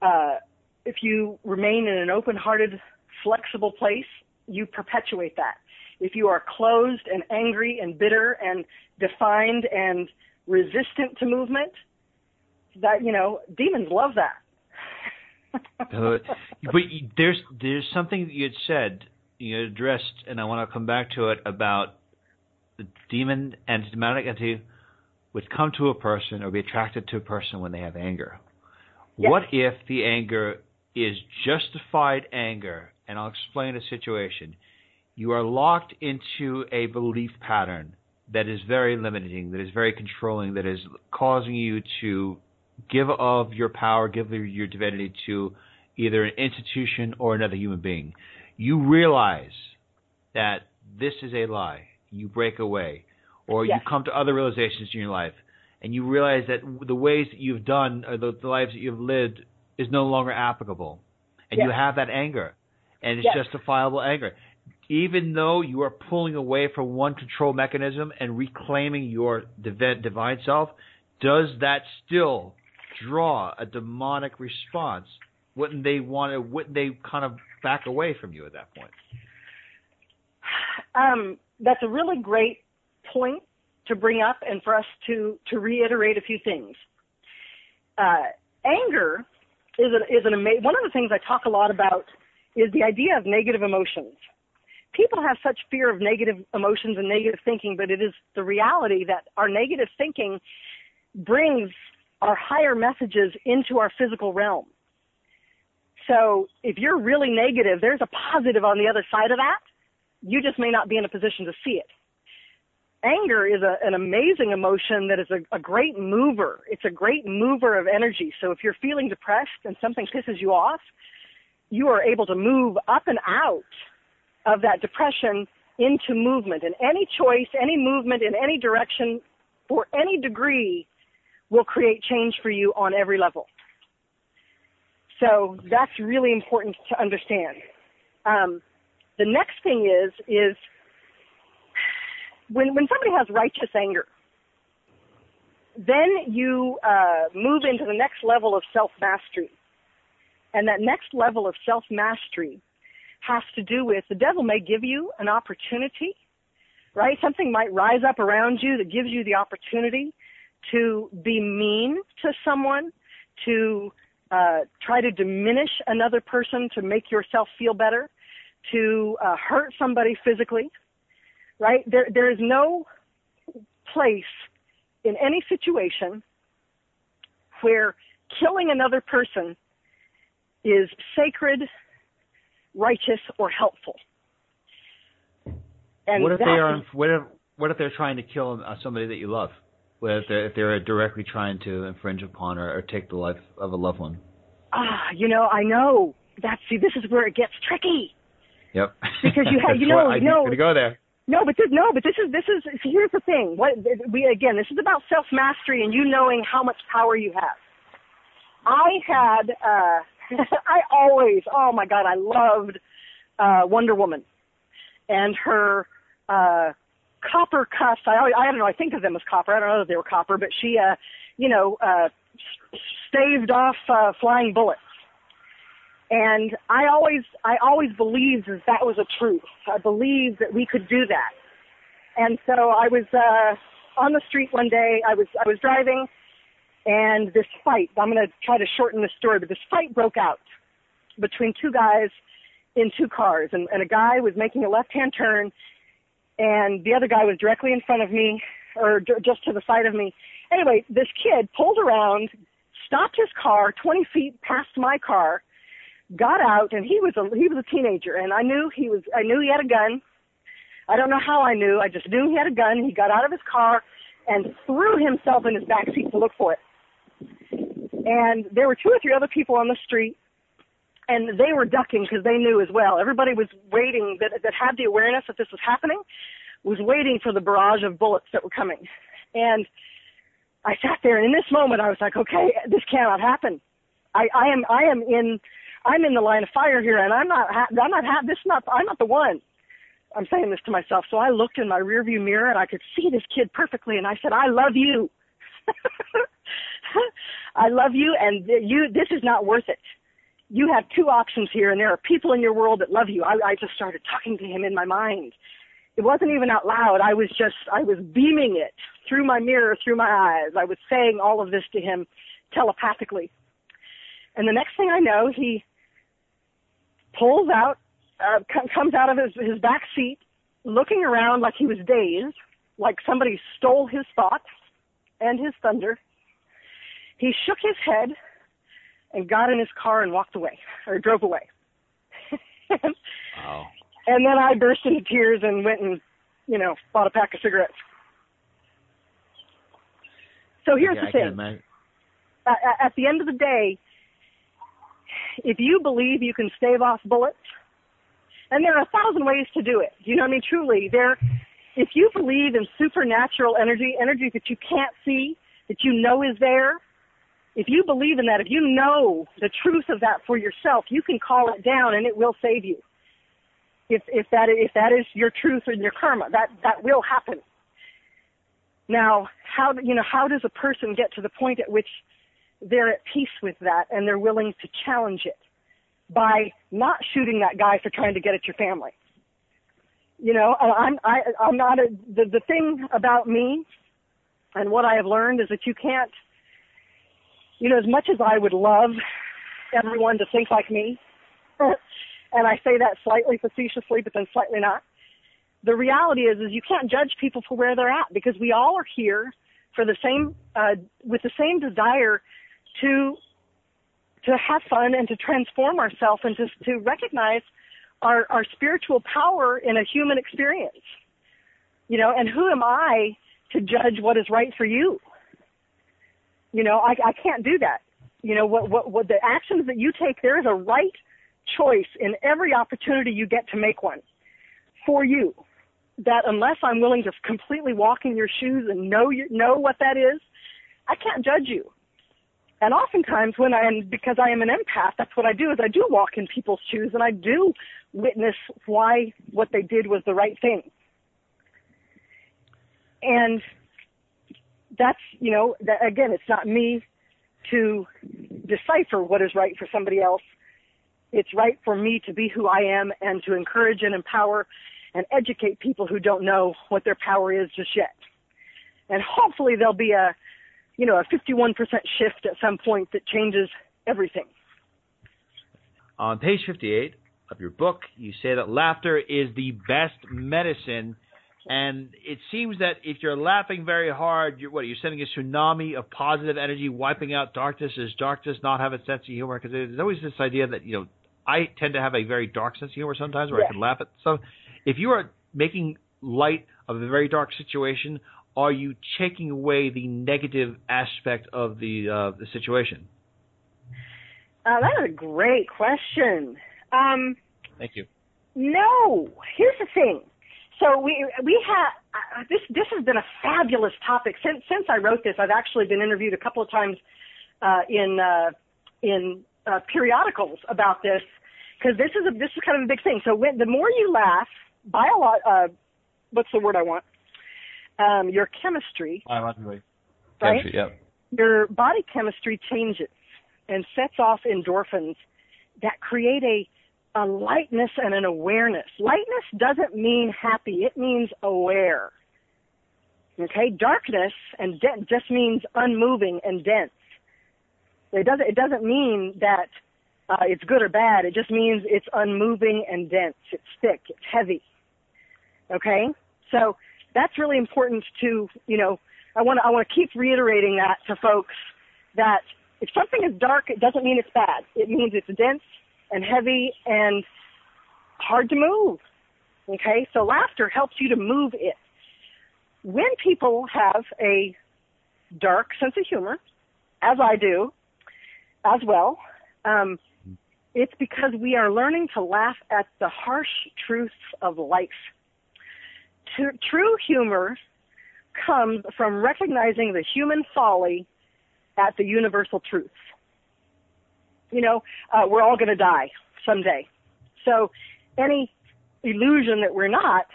Speaker 2: uh, if you remain in an open-hearted, flexible place, you perpetuate that. If you are closed and angry and bitter and defined and resistant to movement, that you know, demons love that.
Speaker 1: uh, but there's there's something that you had said you addressed, and I want to come back to it about the demon and demonic entity would come to a person or be attracted to a person when they have anger. Yes. What if the anger is justified anger? And I'll explain a situation. You are locked into a belief pattern that is very limiting, that is very controlling, that is causing you to give of your power, give of your divinity to either an institution or another human being you realize that this is a lie, you break away, or yes. you come to other realizations in your life, and you realize that the ways that you've done, or the, the lives that you've lived, is no longer applicable, and yes. you have that anger, and it's yes. justifiable anger. Even though you are pulling away from one control mechanism and reclaiming your divine self, does that still draw a demonic response? Wouldn't they want to? Wouldn't they kind of back away from you at that point?
Speaker 2: Um, that's a really great point to bring up and for us to, to reiterate a few things. Uh, anger is, is an amazing, one of the things I talk a lot about is the idea of negative emotions. People have such fear of negative emotions and negative thinking, but it is the reality that our negative thinking brings our higher messages into our physical realm. So if you're really negative, there's a positive on the other side of that. You just may not be in a position to see it. Anger is a, an amazing emotion that is a, a great mover. It's a great mover of energy. So if you're feeling depressed and something pisses you off, you are able to move up and out of that depression into movement. And any choice, any movement in any direction for any degree will create change for you on every level. So that's really important to understand. Um, the next thing is is when when somebody has righteous anger, then you uh, move into the next level of self mastery, and that next level of self mastery has to do with the devil may give you an opportunity, right? Something might rise up around you that gives you the opportunity to be mean to someone, to uh, try to diminish another person to make yourself feel better, to uh, hurt somebody physically, right? There, there is no place in any situation where killing another person is sacred, righteous, or helpful.
Speaker 1: And what if they are? What if, what if they're trying to kill uh, somebody that you love? if they're, if they're directly trying to infringe upon or, or take the life of a loved one.
Speaker 2: Ah, you know, I know. That's see, this is where it gets tricky.
Speaker 1: Yep.
Speaker 2: Because you have, you know,
Speaker 1: you
Speaker 2: know.
Speaker 1: Going to go there.
Speaker 2: No, but this, no, but this is this is see, here's the thing. What we again, this is about self mastery and you knowing how much power you have. I had, uh I always, oh my God, I loved uh Wonder Woman and her uh copper cuffs. I always, I don't know. I think of them as copper. I don't know that they were copper, but she, uh, you know, uh, staved off uh, flying bullets. And I always, I always believed that that was a truth. I believed that we could do that. And so I was uh, on the street one day. I was, I was driving, and this fight. I'm going to try to shorten the story, but this fight broke out between two guys in two cars, and, and a guy was making a left-hand turn, and the other guy was directly in front of me, or d- just to the side of me. Anyway, this kid pulled around, stopped his car 20 feet past my car, got out, and he was a he was a teenager, and I knew he was I knew he had a gun. I don't know how I knew. I just knew he had a gun. He got out of his car and threw himself in his back seat to look for it. And there were two or three other people on the street, and they were ducking because they knew as well. Everybody was waiting that that had the awareness that this was happening, was waiting for the barrage of bullets that were coming. And I sat there, and in this moment, I was like, okay, this cannot happen. I, I am I am in I'm in the line of fire here, and I'm not ha- I'm not ha- this not I'm not the one. I'm saying this to myself. So I looked in my rearview mirror and I could see this kid perfectly, and I said, I love you. I love you, and you. This is not worth it. You have two options here, and there are people in your world that love you. I, I just started talking to him in my mind. It wasn't even out loud. I was just, I was beaming it through my mirror, through my eyes. I was saying all of this to him telepathically. And the next thing I know, he pulls out, uh, c- comes out of his, his back seat, looking around like he was dazed, like somebody stole his thoughts and his thunder. He shook his head and got in his car and walked away, or drove away.
Speaker 1: Wow.
Speaker 2: And then I burst into tears and went and, you know, bought a pack of cigarettes. So here's
Speaker 1: Yeah,
Speaker 2: the thing.
Speaker 1: imagine.
Speaker 2: At, at the end of the day, if you believe you can stave off bullets, and there are a thousand ways to do it. Do you know what I mean? Truly, there. If you believe in supernatural energy, energy that you can't see, that you know is there, if you believe in that, if you know the truth of that for yourself, you can call it down and it will save you. If if that if that is your truth and your karma, that that will happen. Now, how you know how does a person get to the point at which they're at peace with that and they're willing to challenge it by not shooting that guy for trying to get at your family? You know, I'm I I'm not a the the thing about me and what I have learned is that you can't you know, as much as I would love everyone to think like me, and I say that slightly facetiously, but then slightly not, the reality is, is you can't judge people for where they're at because we all are here for the same, uh, with the same desire to, to have fun and to transform ourselves and just to recognize our, our spiritual power in a human experience. You know, and who am I to judge what is right for you? You know, I, I can't do that. You know, what, what, what the actions that you take, there is a right choice in every opportunity you get to make one for you. That unless I'm willing to completely walk in your shoes and know you, know what that is, I can't judge you. And oftentimes when I am, because I am an empath, that's what I do is I do walk in people's shoes and I do witness why what they did was the right thing. And that's, you know, that, again, it's not me to decipher what is right for somebody else. It's right for me to be who I am and to encourage and empower and educate people who don't know what their power is just yet. And hopefully there'll be a, you know, a 51% shift at some point that changes everything.
Speaker 1: On page 58 of your book, you say that laughter is the best medicine. And it seems that if you're laughing very hard, you're what? You're sending a tsunami of positive energy, wiping out darkness. Does darkness not have a sense of humor? Because there's always this idea that you know, I tend to have a very dark sense of humor sometimes, where I can laugh at stuff. If you are making light of a very dark situation, are you taking away the negative aspect of the uh, the situation?
Speaker 2: Uh, that is a great question. Um,
Speaker 1: Thank you.
Speaker 2: No. Here's the thing. So we we have uh, this. This has been a fabulous topic since since I wrote this. I've actually been interviewed a couple of times uh, in uh, in uh, periodicals about this because this is a this is kind of a big thing. So when the more you laugh, bio uh, what's the word I want? Um, your chemistry, right?
Speaker 3: Chemistry, yeah.
Speaker 2: your body chemistry changes and sets off endorphins that create a a lightness and an awareness. Lightness doesn't mean happy; it means aware. Okay, darkness and de- just means unmoving and dense. It doesn't. It doesn't mean that uh, it's good or bad. It just means it's unmoving and dense. It's thick. It's heavy. Okay, So that's really important to, you know, I want to, I want to keep reiterating that to folks that if something is dark, it doesn't mean it's bad. It means it's dense and heavy and hard to move. Okay? So laughter helps you to move it. When people have a dark sense of humor, as I do, as well, um, it's because we are learning to laugh at the harsh truths of life. True humor comes from recognizing the human folly at the universal truths. You know, uh, we're all going to die someday. So any illusion that we're not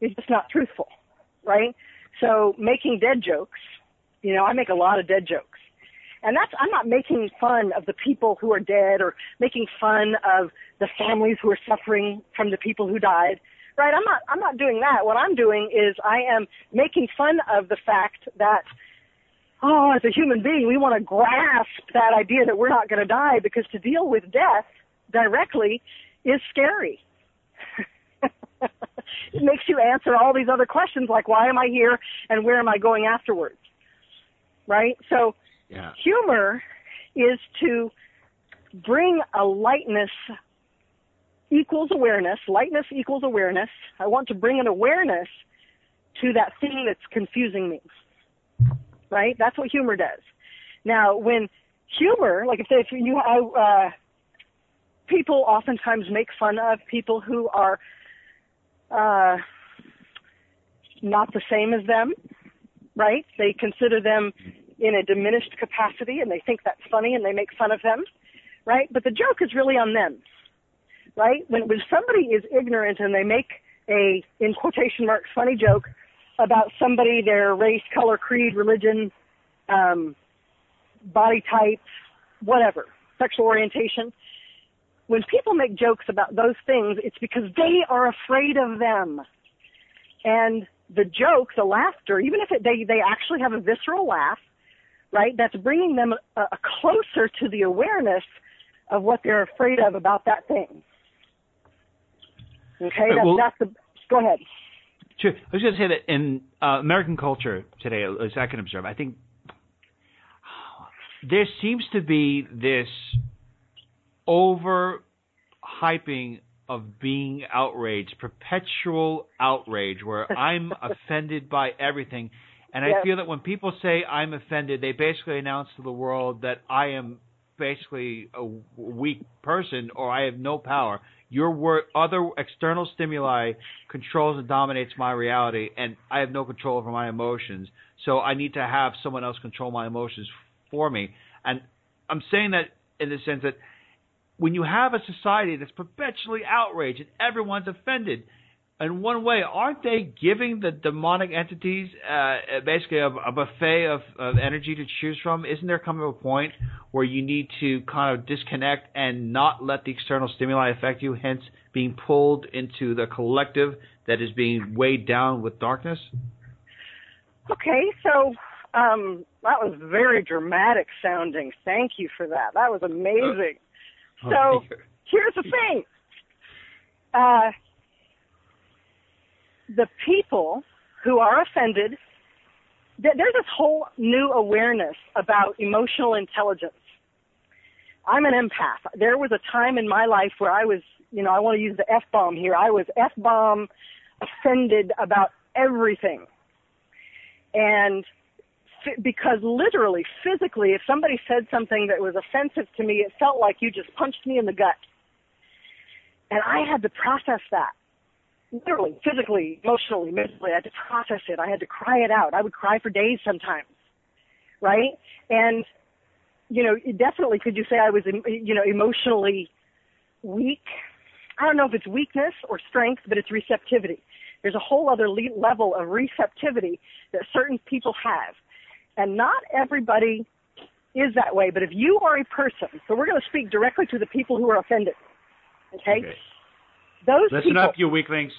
Speaker 2: is just not truthful, right? So making dead jokes, you know, I make a lot of dead jokes. And that's, I'm not making fun of the people who are dead or making fun of the families who are suffering from the people who died. Right? I'm not, I'm not doing that. What I'm doing is I am making fun of the fact that, oh, as a human being, we want to grasp that idea that we're not going to die because to deal with death directly is scary. it makes you answer all these other questions like why am I here and where am I going afterwards? Right? So
Speaker 1: yeah.
Speaker 2: humor is to bring a lightness equals awareness. Lightness equals awareness. I want to bring an awareness to that thing that's confusing me. Right? That's what humor does. Now, when humor, like if, if you, uh, people oftentimes make fun of people who are uh, not the same as them, right? They consider them in a diminished capacity and they think that's funny and they make fun of them, right? But the joke is really on them, right? When, when somebody is ignorant and they make a, in quotation marks, funny joke about somebody, their race, color, creed, religion, um, body type, whatever, sexual orientation, when people make jokes about those things, it's because they are afraid of them. And the joke, the laughter, even if it, they, they actually have a visceral laugh, right, that's bringing them a, a closer to the awareness of what they're afraid of about that thing. Okay, that's, well, that's the, go ahead.
Speaker 1: Sure. I was going to say that in uh, American culture today, as I can observe, I think there seems to be this over hyping of being outraged, perpetual outrage, where I'm offended by everything. And I feel that when people say I'm offended, they basically announce to the world that I am basically a weak person or I have no power. Your work, other external stimuli controls and dominates my reality, and I have no control over my emotions. So I need to have someone else control my emotions for me. And I'm saying that in the sense that when you have a society that's perpetually outraged and everyone's offended, in one way, aren't they giving the demonic entities uh, basically a, a buffet of, of energy to choose from? Isn't there coming a point where you need to kind of disconnect and not let the external stimuli affect you, hence being pulled into the collective that is being weighed down with darkness?
Speaker 2: Okay, so um, that was very dramatic sounding. Thank you for that. That was amazing. Uh, so here's the thing. Uh, the people who are offended, th- there's this whole new awareness about emotional intelligence. I'm an empath. There was a time in my life where I was, you know, I want to use the F bomb here. I was F bomb offended about everything. And because literally, physically, if somebody said something that was offensive to me, it felt like you just punched me in the gut. And I had to process that. Literally, physically, emotionally, mentally, I had to process it. I had to cry it out. I would cry for days sometimes. Right? And, you know, definitely could you say I was, you know, emotionally weak? I don't know if it's weakness or strength, but it's receptivity. There's a whole other le- level of receptivity that certain people have and not everybody is that way. But if you are a person, so we're going to speak directly to the people who are offended. Okay. okay. Those
Speaker 1: Listen
Speaker 2: people,
Speaker 1: up, you weaklings.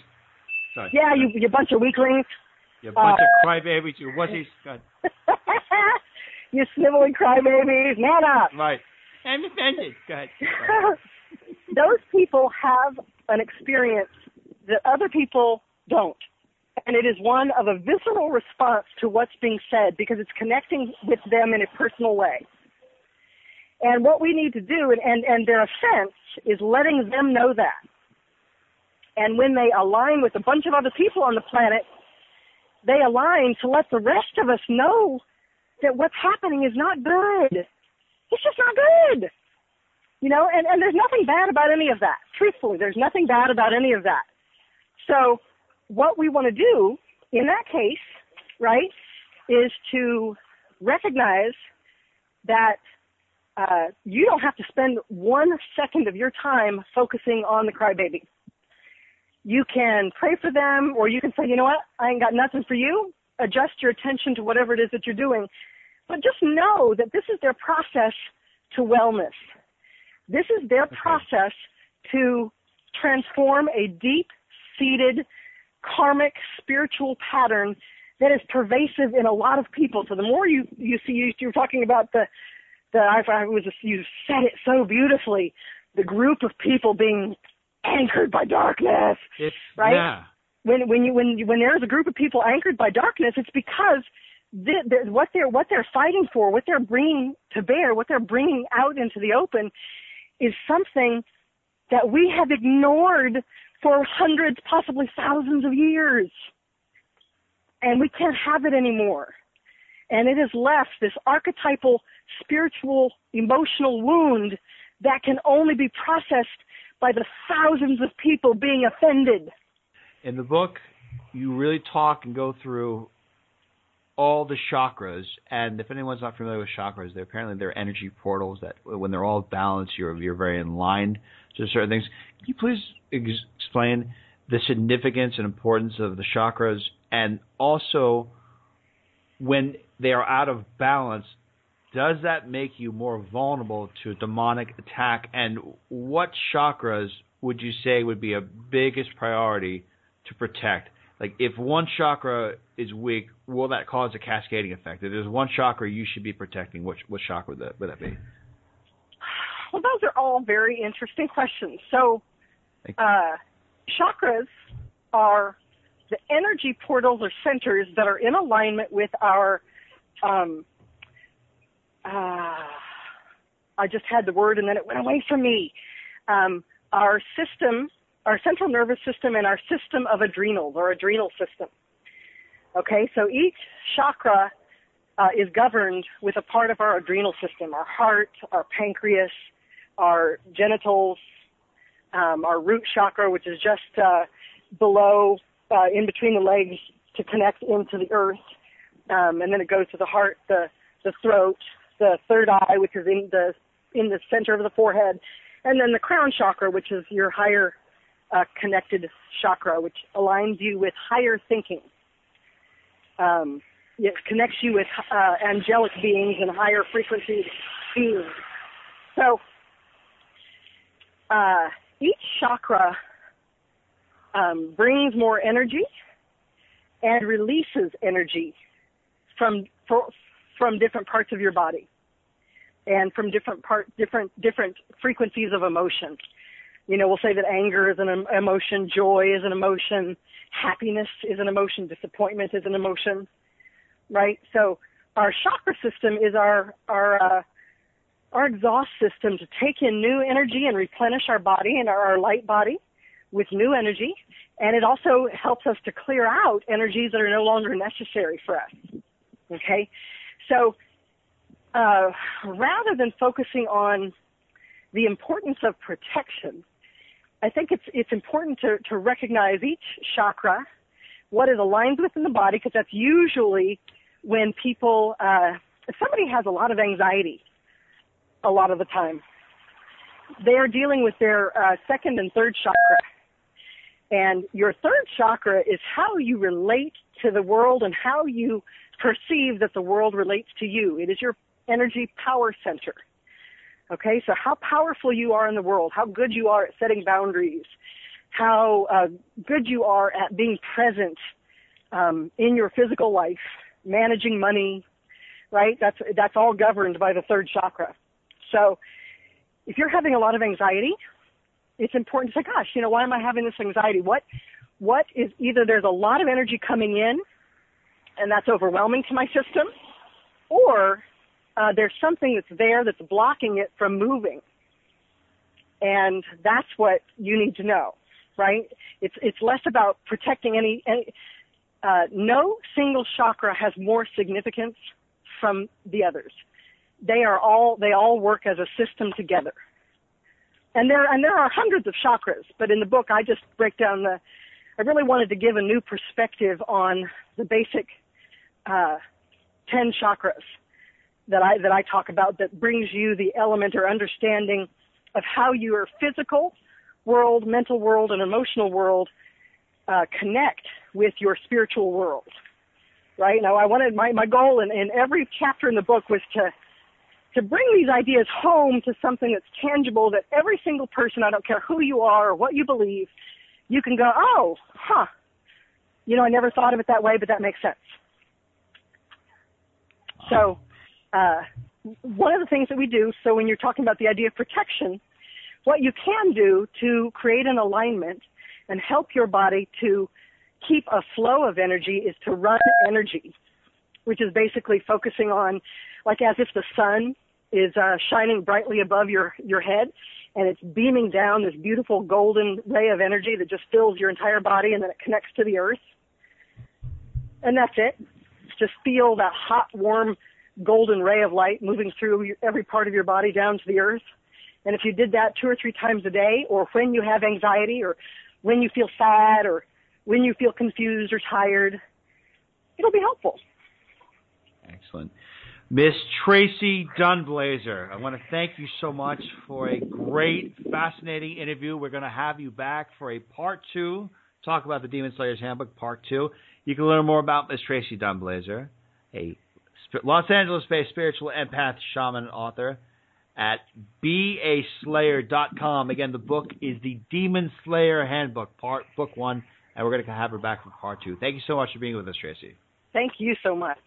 Speaker 1: Sorry.
Speaker 2: Yeah, you you bunch of weaklings.
Speaker 1: You bunch uh, of crybabies. You wussies.
Speaker 2: you sniveling crybabies. Man up.
Speaker 1: Right. I'm offended. Go ahead.
Speaker 2: Those people have an experience that other people don't. and it is one of a visceral response to what's being said because it's connecting with them in a personal way. And what we need to do, and, and, and their offense, is letting them know that. And when they align with a bunch of other people on the planet, they align to let the rest of us know that what's happening is not good. It's just not good. You know, and, and there's nothing bad about any of that. Truthfully, there's nothing bad about any of that. So what we want to do in that case, right, is to recognize that uh, you don't have to spend one second of your time focusing on the crybaby. You can pray for them, or you can say, you know what, I ain't got nothing for you. Adjust your attention to whatever it is that you're doing. But just know that this is their process to wellness. This is their okay. process to transform a deep seated karmic spiritual pattern that is pervasive in a lot of people. So the more you you see, you, you're talking about the the I, I was you said it so beautifully. The group of people being anchored by darkness,
Speaker 1: it's,
Speaker 2: right?
Speaker 1: Yeah.
Speaker 2: When when you when when there's a group of people anchored by darkness, it's because the, the, what they're what they're fighting for, what they're bringing to bear, what they're bringing out into the open, is something that we have ignored for hundreds, possibly thousands of years. And we can't have it anymore. And it has left this archetypal spiritual emotional wound that can only be processed by the thousands of people being offended.
Speaker 1: In the book, you really talk and go through all the chakras, and if anyone's not familiar with chakras, they're apparently they're energy portals that when they're all balanced, you're you're very in line to certain things. Can you please ex- explain the significance and importance of the chakras, and also when they are out of balance, does that make you more vulnerable to demonic attack? And what chakras would you say would be a biggest priority to protect? Like if one chakra is weak, will that cause a cascading effect? If there's one chakra you should be protecting, which what chakra would that, would that be?
Speaker 2: Well, those are all very interesting questions. So, uh, chakras are the energy portals or centers that are in alignment with our. Um, uh, I just had the word and then it went away from me. Um, our system, our central nervous system, and our system of adrenals or adrenal system. Okay, so each chakra uh, is governed with a part of our adrenal system, our heart, our pancreas, our genitals, um, our root chakra, which is just uh, below, uh, in between the legs to connect into the earth, um, and then it goes to the heart, the the throat, the third eye, which is in the in the center of the forehead, and then the crown chakra, which is your higher uh, connected chakra, which aligns you with higher thinking. Um, it connects you with uh, angelic beings and higher frequency beings. So uh, each chakra um, brings more energy and releases energy from for, from different parts of your body and from different part different different frequencies of emotion. You know, we'll say that anger is an emotion, joy is an emotion, happiness is an emotion, disappointment is an emotion, right? So our chakra system is our our uh, our exhaust system to take in new energy and replenish our body and our, our light body with new energy. And it also helps us to clear out energies that are no longer necessary for us. Okay? So, uh, rather than focusing on the importance of protection, I think it's, it's important to, to recognize each chakra, what it aligns with in the body, because that's usually when people, uh, if somebody has a lot of anxiety, a lot of the time. They are dealing with their uh, second and third chakra. And your third chakra is how you relate to the world and how you perceive that the world relates to you. It is your energy power center. Okay, so how powerful you are in the world, how good you are at setting boundaries, how uh, good you are at being present um, in your physical life, managing money, right? That's that's all governed by the third chakra. So if you're having a lot of anxiety, it's important to say, gosh, you know, why am I having this anxiety? What, what is either there's a lot of energy coming in and that's overwhelming to my system, or uh, there's something that's there that's blocking it from moving. And that's what you need to know, right? It's, it's less about protecting any, any uh, no single chakra has more significance from the others. They are all, they all work as a system together. And there, and there are hundreds of chakras, but in the book I just break down the, I really wanted to give a new perspective on the basic uh, ten chakras that I that I talk about that brings you the element or understanding of how your physical world, mental world, and emotional world uh, connect with your spiritual world. Right now, I wanted my my goal in, in every chapter in the book was to to bring these ideas home to something that's tangible that every single person, I don't care who you are or what you believe, you can go, oh, huh. You know, I never thought of it that way, but that makes sense. So, uh, one of the things that we do, so when you're talking about the idea of protection, what you can do to create an alignment and help your body to keep a flow of energy is to run energy, which is basically focusing on, like as if the sun is uh, shining brightly above your your head, and it's beaming down this beautiful golden ray of energy that just fills your entire body, and then it connects to the earth. And that's it. Just feel that hot, warm, golden ray of light moving through every part of your body down to the earth. And if you did that two or three times a day, or when you have anxiety, or when you feel sad, or when you feel confused or tired, it'll be helpful.
Speaker 1: Excellent. Miss Tracee Dunblazier, I want to thank you so much for a great, fascinating interview. We're going to have you back for a part two, talk about the Demon Slayer's Handbook, part two. You can learn more about Miss Tracee Dunblazier, a Los Angeles-based spiritual empath shaman author at BeASlayer.com. Again, the book is the Demon Slayer Handbook, part book one, and we're going to have her back for part two. Thank you so much for being with us, Tracee.
Speaker 2: Thank you so much.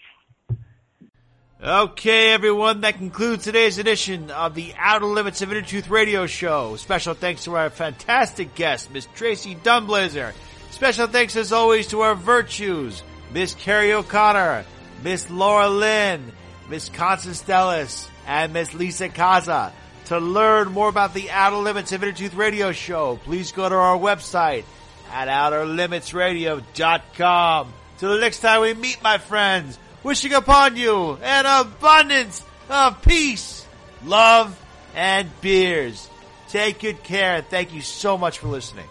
Speaker 1: Okay, everyone, that concludes today's edition of the Outer Limits of Inner Truth Radio Show. Special thanks to our fantastic guest, Miss Tracee Dunblazier. Special thanks, as always, to our virtues, Miss Carrie O'Connor, Miss Laura Lynn, Miss Constance Stellis, and Miss Lisa Kaza. To learn more about the Outer Limits of Inner Truth Radio Show, please go to our website at OuterLimitsRadio.com. Till the next time we meet, my friends, wishing upon you an abundance of peace, love, and beers. Take good care. Thank you so much for listening.